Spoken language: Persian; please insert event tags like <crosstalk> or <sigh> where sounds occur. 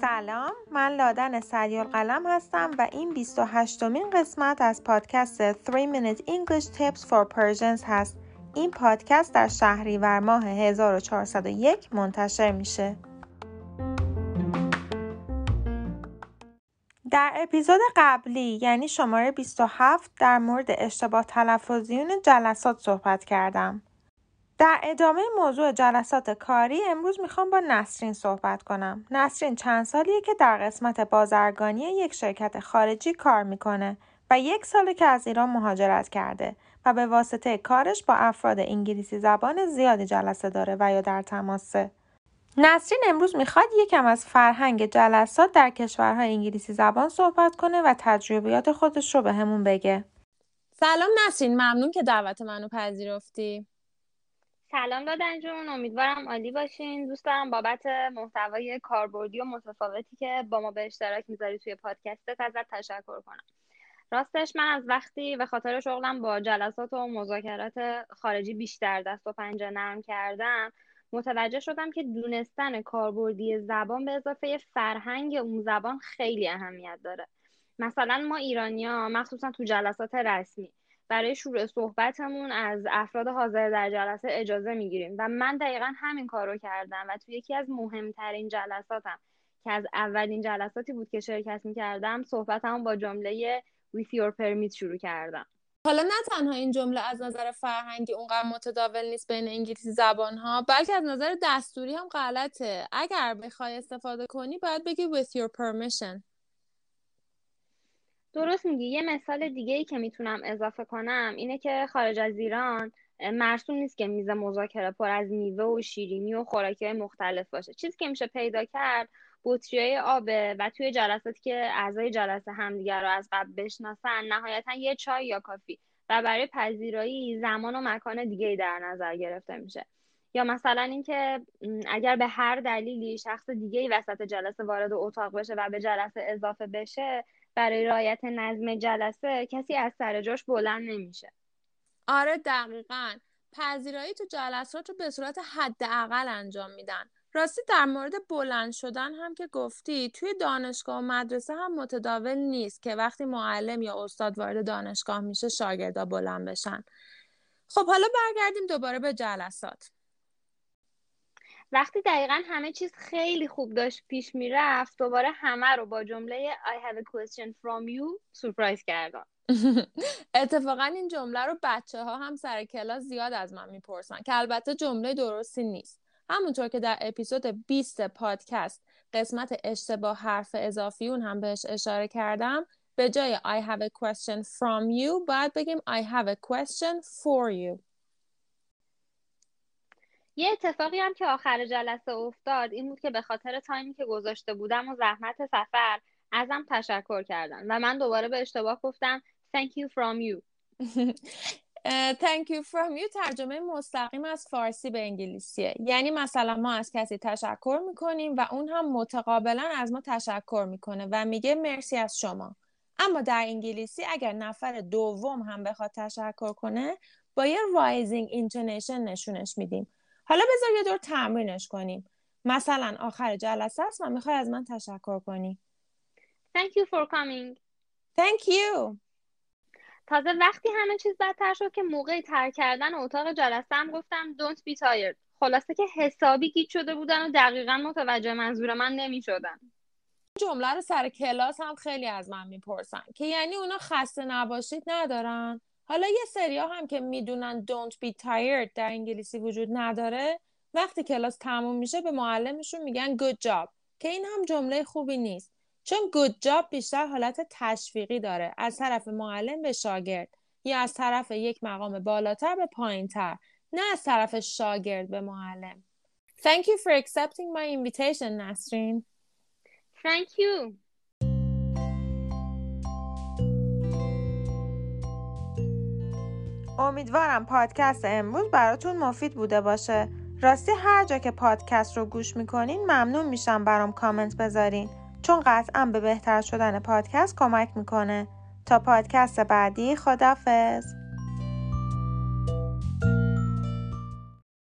سلام من لادن سریال قلم هستم و این 28 مین قسمت از پادکست 3 Minute English Tips for Persians هست. این پادکست در شهریور ماه 1401 منتشر میشه. در اپیزود قبلی یعنی شماره 27 در مورد اشتباه تلفظیون جلسات صحبت کردم. در ادامه موضوع جلسات کاری امروز می‌خوام با نسرین صحبت کنم. نسرین چند سالیه که در قسمت بازرگانی یک شرکت خارجی کار می‌کنه و یک ساله که از ایران مهاجرت کرده و به واسطه کارش با افراد انگلیسی زبان زیادی جلسه داره و یا در تماسه. نسرین امروز می‌خواد یکم از فرهنگ جلسات در کشورهای انگلیسی زبان صحبت کنه و تجربیات خودش رو به همون بگه. سلام نسرین ممنون که دعوت منو پذیرفتی. سلام دادن جون امیدوارم عالی باشین. دوست دارم بابت محتوای کاربردی و متفاوتی که با ما به اشتراک می‌ذاری توی پادکستت ازت تشکر کنم. راستش من از وقتی به خاطر شغلم با جلسات و مذاکرات خارجی بیشتر دست و پنجه نرم کردم متوجه شدم که دونستن کاربردی زبان به اضافه فرهنگ اون زبان خیلی اهمیت داره. مثلا ما ایرانیا مخصوصا تو جلسات رسمی برای شروع صحبتمون از افراد حاضر در جلسه اجازه می‌گیریم. و من دقیقا همین کار رو کردم و توی یکی از مهمترین جلساتم که از اولین جلساتی بود که شرکت می‌کردم صحبتم با جمله with your permit شروع کردم. حالا نه تنها این جمله از نظر فرهنگی اونقدر متداول نیست بین انگلیسی زبان ها بلکه از نظر دستوری هم غلطه. اگر بخوای استفاده کنی باید بگی with your permission. درست میگی. یه مثال دیگه ای که می‌تونم اضافه کنم اینه که خارج از ایران مرسوم نیست که میز مذاکره پر از میوه و شیرینی و خوراکی های مختلف باشه. چیزی که میشه پیدا کرد بطری آبه و توی جلساتی که اعضای جلسه همدیگر رو از قبل بشناسن نهایتا یه چای یا کافی و برای پذیرایی زمان و مکان دیگه در نظر گرفته میشه. یا مثلا اینکه اگر به هر دلیلی شخص دیگه ای وسط جلسه وارد اتاق بشه و به جلسه اضافه بشه برای رعایت نظم جلسه کسی از سر جاش بلند نمیشه. آره دقیقا. پذیرایی تو جلسات رو به صورت حداقل انجام میدن. راستی در مورد بلند شدن هم که گفتی توی دانشگاه و مدرسه هم متداول نیست که وقتی معلم یا استاد وارد دانشگاه میشه شاگردا بلند بشن. خب حالا برگردیم دوباره به جلسات. وقتی دقیقا همه چیز خیلی خوب داشت پیش می‌رفت دوباره همه رو با جمله I have a question from you سورپرایز کردم. <laughs> اتفاقا این جمله رو بچه ها هم سر کلاس زیاد از من می‌پرسن که البته جمله درستی نیست. همونطور که در اپیزود 20 پادکست قسمت اشتباه حرف اضافیون هم بهش اشاره کردم به جای I have a question from you باید بگیم I have a question for you. یه اتفاقی هم که آخر جلسه افتاد این بود که به خاطر تایمی که گذاشته بودم و زحمت سفر ازم تشکر کردن و من دوباره به اشتباه گفتم thank you from you. <laughs> thank you from you ترجمه مستقیم از فارسی به انگلیسیه. یعنی مثلا ما از کسی تشکر می‌کنیم و اون هم متقابلا از ما تشکر می‌کنه و میگه مرسی از شما. اما در انگلیسی اگر نفر دوم هم بخواد تشکر کنه با یه rising intonation نشونش میدیم. حالا بذار یه دور تمرینش کنیم. مثلا آخر جلسه است و می‌خوای از من تشکر کنی. Thank you for coming. Thank you. تازه وقتی همه چیز بدتر شد که موقع ترک کردن اتاق جلسه هم گفتم don't be tired. خلاصه که حسابی گیت شده بودن و دقیقا متوجه منظور من نمی شدن جمله رو سر کلاس هم خیلی از من می‌پرسن که یعنی اونا خسته نباشید ندارن؟ حالا یه سریا هم که می‌دونن don't be tired در انگلیسی وجود نداره وقتی کلاس تموم میشه به معلمشون میگن good job که این هم جمله خوبی نیست چون good job بیشتر حالت تشویقی داره از طرف معلم به شاگرد یا از طرف یک مقام بالاتر به پایینتر نه از طرف شاگرد به معلم Thank you for accepting my invitation, Nasrin. Thank you. امیدوارم پادکست امروز براتون مفید بوده باشه. راستی هر جا که پادکست رو گوش می‌کنین ممنون میشم برام کامنت بذارین چون قطعا به بهتر شدن پادکست کمک می‌کنه. تا پادکست بعدی خدافز